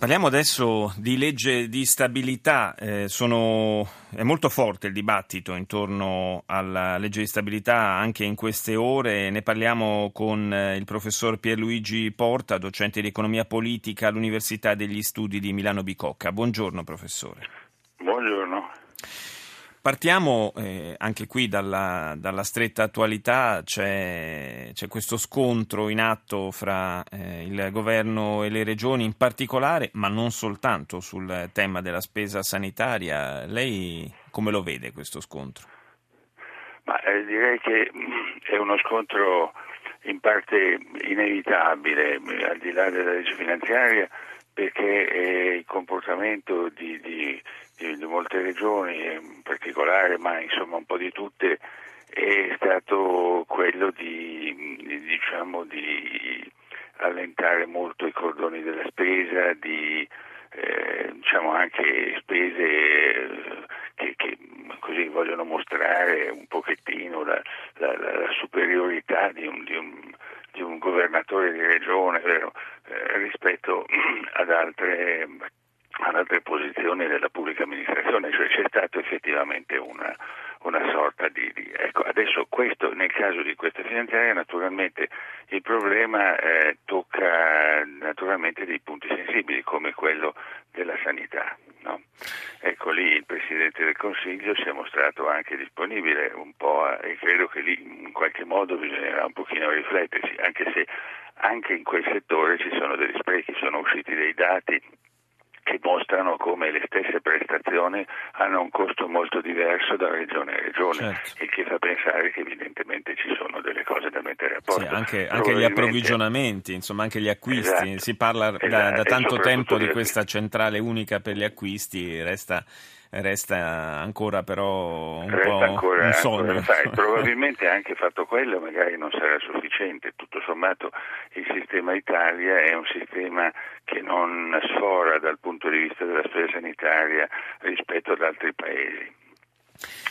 Parliamo adesso di legge di stabilità. Eh, sono, è molto forte il dibattito intorno alla legge di stabilità anche in queste ore. Ne parliamo con eh, il professor Pierluigi Porta, docente di economia politica all'Università degli Studi di Milano Bicocca. Buongiorno professore. Buongiorno. Partiamo eh, anche qui dalla, dalla stretta attualità, c'è, c'è, questo scontro in atto fra eh, il governo e le regioni in particolare, ma non soltanto sul tema della spesa sanitaria. Lei come lo vede questo scontro? Ma, eh, direi che mm, è uno scontro in parte inevitabile, al di là della legge finanziaria, perché eh, il comportamento di, di di, di molte regioni, in particolare, ma insomma un po' di tutte, è stato quello di, diciamo, di allentare molto i cordoni della spesa, di eh, diciamo anche spese eh, che, che, così vogliono mostrare un pochettino la, la, la superiorità di un, di, un, di un, governatore di regione vero, eh, rispetto ad altre ad altre posizioni della pubblica amministrazione, cioè c'è stato effettivamente una, una sorta di, di, Ecco, adesso questo, nel caso di questa finanziaria, naturalmente il problema eh, tocca naturalmente dei punti sensibili come quello della sanità. No? Ecco, lì il Presidente del Consiglio si è mostrato anche disponibile un po' a, e credo che lì in qualche modo bisognerà un pochino riflettersi, anche se anche in quel settore ci sono degli sprechi, sono usciti dei dati che mostrano come le stesse prestazioni hanno un costo molto diverso da regione a regione, certo. il che fa pensare che evidentemente ci sono delle cose da mettere a posto. Sì, anche, anche gli approvvigionamenti, insomma anche gli acquisti, esatto, si parla esatto, da, da tanto tempo di questa centrale unica per gli acquisti, resta resta ancora però un resta po' ancora, un sogno. Ancora, sai, probabilmente anche fatto quello magari non sarà sufficiente, tutto sommato il sistema Italia è un sistema che non sfora dal punto di vista della spesa sanitaria rispetto ad altri paesi.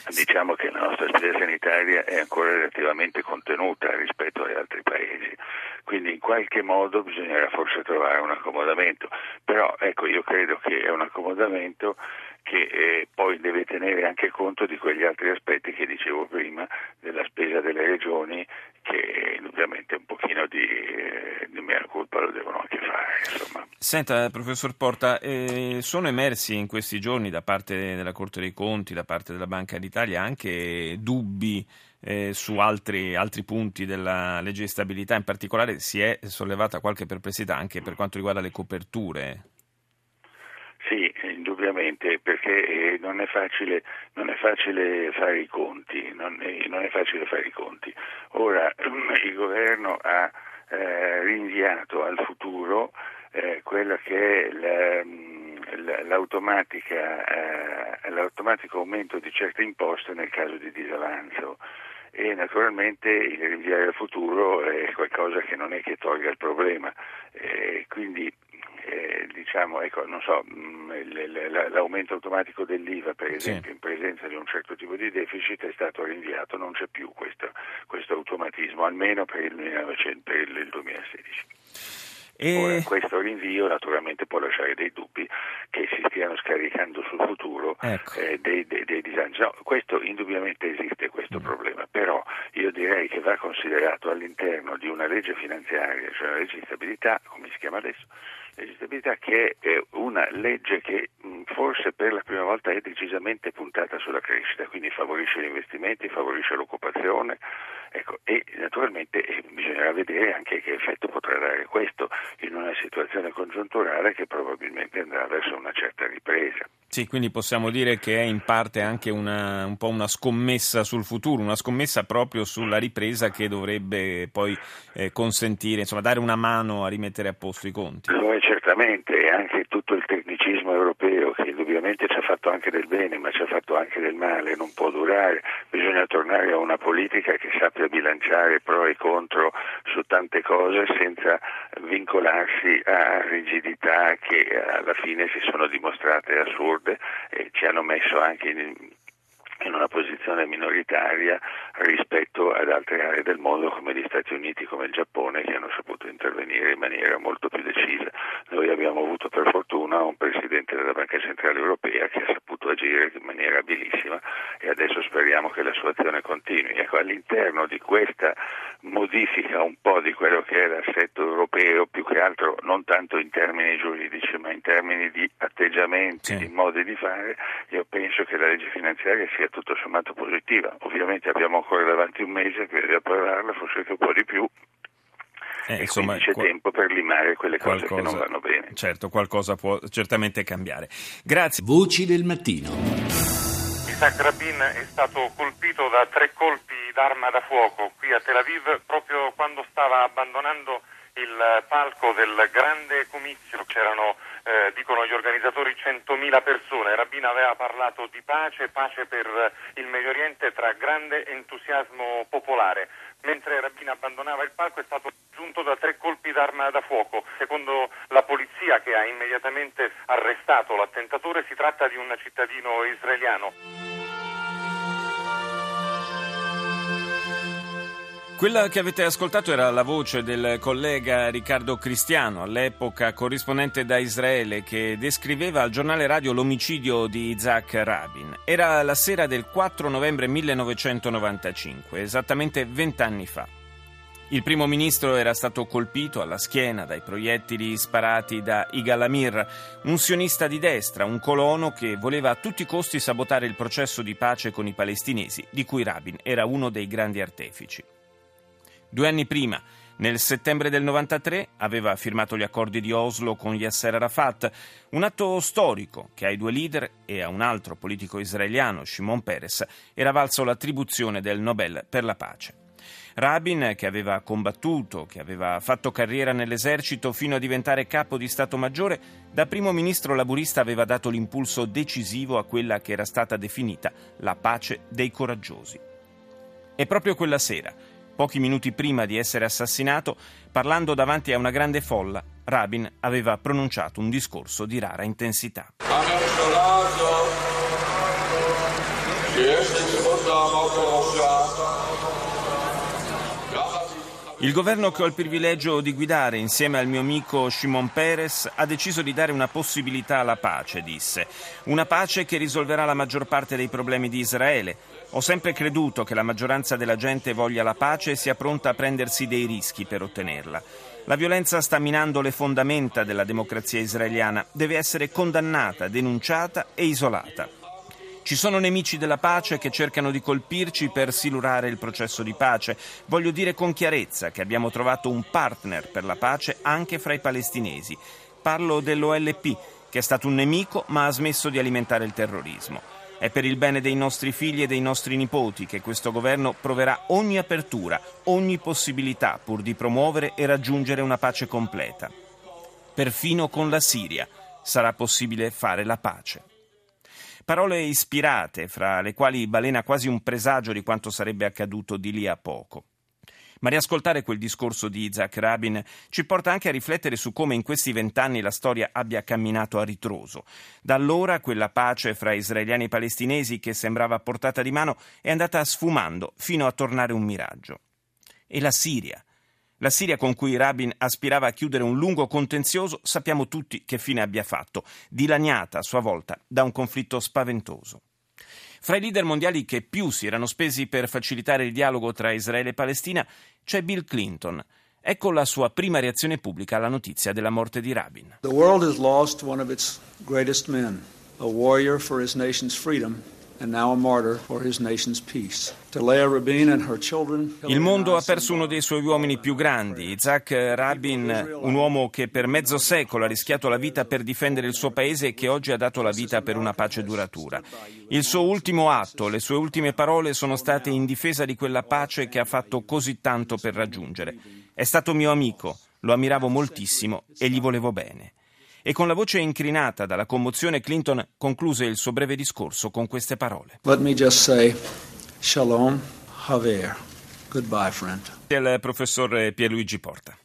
Diciamo che la nostra spesa sanitaria è ancora relativamente contenuta rispetto agli altri paesi, quindi in qualche modo bisognerà forse trovare un accomodamento, però ecco io credo che è un accomodamento che eh, poi deve tenere anche conto di quegli altri aspetti che dicevo prima della spesa delle regioni che indubbiamente un pochino di, eh, di mea colpa lo devono anche fare. Insomma. Senta, professor Porta, eh, sono emersi in questi giorni da parte della Corte dei Conti, da parte della Banca d'Italia anche dubbi eh, su altri, altri, punti della legge di stabilità, in particolare si è sollevata qualche perplessità anche per quanto riguarda le coperture. Indubbiamente, perché eh, non, è facile, non, è facile, fare i conti, non è, non è facile fare i conti. Ora il governo ha eh, rinviato al futuro eh, quella che è la, mm, eh, l'automatico aumento di certe imposte nel caso di disavanzo e naturalmente il rinviare al futuro è qualcosa che non è che tolga il problema, eh, quindi eh, diciamo, ecco, non so, l'aumento automatico dell'IVA, per esempio, sì. in presenza di un certo tipo di deficit è stato rinviato, non c'è più questo, questo automatismo, almeno per il, 1900, per il 2016. E... Ora, questo rinvio naturalmente può lasciare dei dubbi che si stiano scaricando sul futuro ecco. eh, dei, dei, dei, disagi. No, questo indubbiamente esiste questo problema, però io direi che va considerato all'interno di una legge finanziaria, cioè una legge di stabilità, come si chiama adesso, legge di stabilità che è una legge che forse per la prima volta è decisamente puntata sulla crescita, quindi favorisce gli investimenti, favorisce l'occupazione, ecco, e naturalmente eh, bisognerà vedere anche che effetto potrà dare questo in una situazione congiunturale che probabilmente andrà verso una certa ripresa. Sì, quindi possiamo dire che è in parte anche una, un po' una scommessa sul futuro, una scommessa proprio sulla ripresa che dovrebbe poi eh, consentire, insomma, dare una mano a rimettere a posto i conti. È certamente, anche tutto il tecnicismo europeo che indubbiamente ci ha fatto anche del bene, ma ci ha fatto anche del male, non può durare. Bisogna tornare a una politica che sappia bilanciare pro e contro su tante cose senza vincolarsi a rigidità che alla fine si sono dimostrate assurde e ci hanno messo anche in in una posizione minoritaria rispetto ad altre aree del mondo come gli Stati Uniti, come il Giappone che hanno saputo intervenire in maniera molto più decisa. Noi abbiamo avuto per fortuna un Presidente della Banca Centrale Europea che ha saputo agire in maniera abilissima e adesso speriamo che la sua azione continui. Ecco, all'interno di questa modifica un po' di quello che è l'assetto europeo, più che altro non tanto in termini giuridici ma in termini di atteggiamenti, sì. di modi di fare, io penso che la legge finanziaria sia tutto sommato positiva. Ovviamente abbiamo ancora davanti un mese per approvarla, forse anche un po' di più. Eh, insomma, c'è qual- tempo per limare quelle cose che non vanno bene. Certo, qualcosa può certamente cambiare. Grazie. Voci del mattino. Isaac Rabin è stato colpito da tre colpi d'arma da fuoco qui a Tel Aviv proprio quando stava abbandonando il palco del grande comizio, c'erano, eh, dicono gli organizzatori, 100.000 persone. Rabin aveva parlato di pace, pace per il Medio Oriente tra grande entusiasmo popolare. Mentre Rabin abbandonava il palco è stato giunto da tre colpi d'arma da fuoco. Secondo la polizia che ha immediatamente arrestato l'attentatore si tratta di un cittadino israeliano. Quella che avete ascoltato era la voce del collega Riccardo Cristiano, all'epoca corrispondente da Israele, che descriveva al giornale radio l'omicidio di Isaac Rabin. Era la sera del 4 novembre 1995, esattamente vent'anni fa. Il primo ministro era stato colpito alla schiena dai proiettili sparati da Igal Amir, un sionista di destra, un colono che voleva a tutti i costi sabotare il processo di pace con i palestinesi, di cui Rabin era uno dei grandi artefici. Due anni prima, nel settembre del 93, aveva firmato gli accordi di Oslo con Yasser Arafat, un atto storico che ai due leader e a un altro politico israeliano, Shimon Peres, era valso l'attribuzione del Nobel per la pace. Rabin, che aveva combattuto, che aveva fatto carriera nell'esercito fino a diventare capo di Stato Maggiore, da primo ministro laburista aveva dato l'impulso decisivo a quella che era stata definita la pace dei coraggiosi. E proprio quella sera, Pochi minuti prima di essere assassinato, parlando davanti a una grande folla, Rabin aveva pronunciato un discorso di rara intensità. Il governo che ho il privilegio di guidare insieme al mio amico Shimon Peres ha deciso di dare una possibilità alla pace, disse. Una pace che risolverà la maggior parte dei problemi di Israele ho sempre creduto che la maggioranza della gente voglia la pace e sia pronta a prendersi dei rischi per ottenerla. La violenza sta minando le fondamenta della democrazia israeliana, deve essere condannata, denunciata e isolata. Ci sono nemici della pace che cercano di colpirci per silurare il processo di pace. Voglio dire con chiarezza che abbiamo trovato un partner per la pace anche fra i palestinesi. Parlo dell'OLP, che è stato un nemico ma ha smesso di alimentare il terrorismo. È per il bene dei nostri figli e dei nostri nipoti che questo governo proverà ogni apertura, ogni possibilità pur di promuovere e raggiungere una pace completa. Perfino con la Siria sarà possibile fare la pace. Parole ispirate, fra le quali balena quasi un presagio di quanto sarebbe accaduto di lì a poco. Ma riascoltare quel discorso di Isaac Rabin ci porta anche a riflettere su come in questi vent'anni la storia abbia camminato a ritroso. Da allora quella pace fra israeliani e palestinesi che sembrava a portata di mano è andata sfumando fino a tornare un miraggio. E la Siria? La Siria con cui Rabin aspirava a chiudere un lungo contenzioso sappiamo tutti che fine abbia fatto, dilaniata a sua volta da un conflitto spaventoso. Fra i leader mondiali che più si erano spesi per facilitare il dialogo tra Israele e Palestina c'è Bill Clinton. Ecco la sua prima reazione pubblica alla notizia della morte di Rabin. The world has lost one of its greatest men, a warrior for his nation's freedom il mondo ha perso uno dei suoi uomini più grandi, Isaac Rabin, un uomo che per mezzo secolo ha rischiato la vita per difendere il suo paese e che oggi ha dato la vita per una pace duratura. Il suo ultimo atto, le sue ultime parole sono state in difesa di quella pace che ha fatto così tanto per raggiungere. È stato mio amico, lo ammiravo moltissimo e gli volevo bene. E con la voce incrinata dalla commozione Clinton concluse il suo breve discorso con queste parole. Let me just say, Shalom, Haver. Goodbye, friend. Il professor Pierluigi Porta.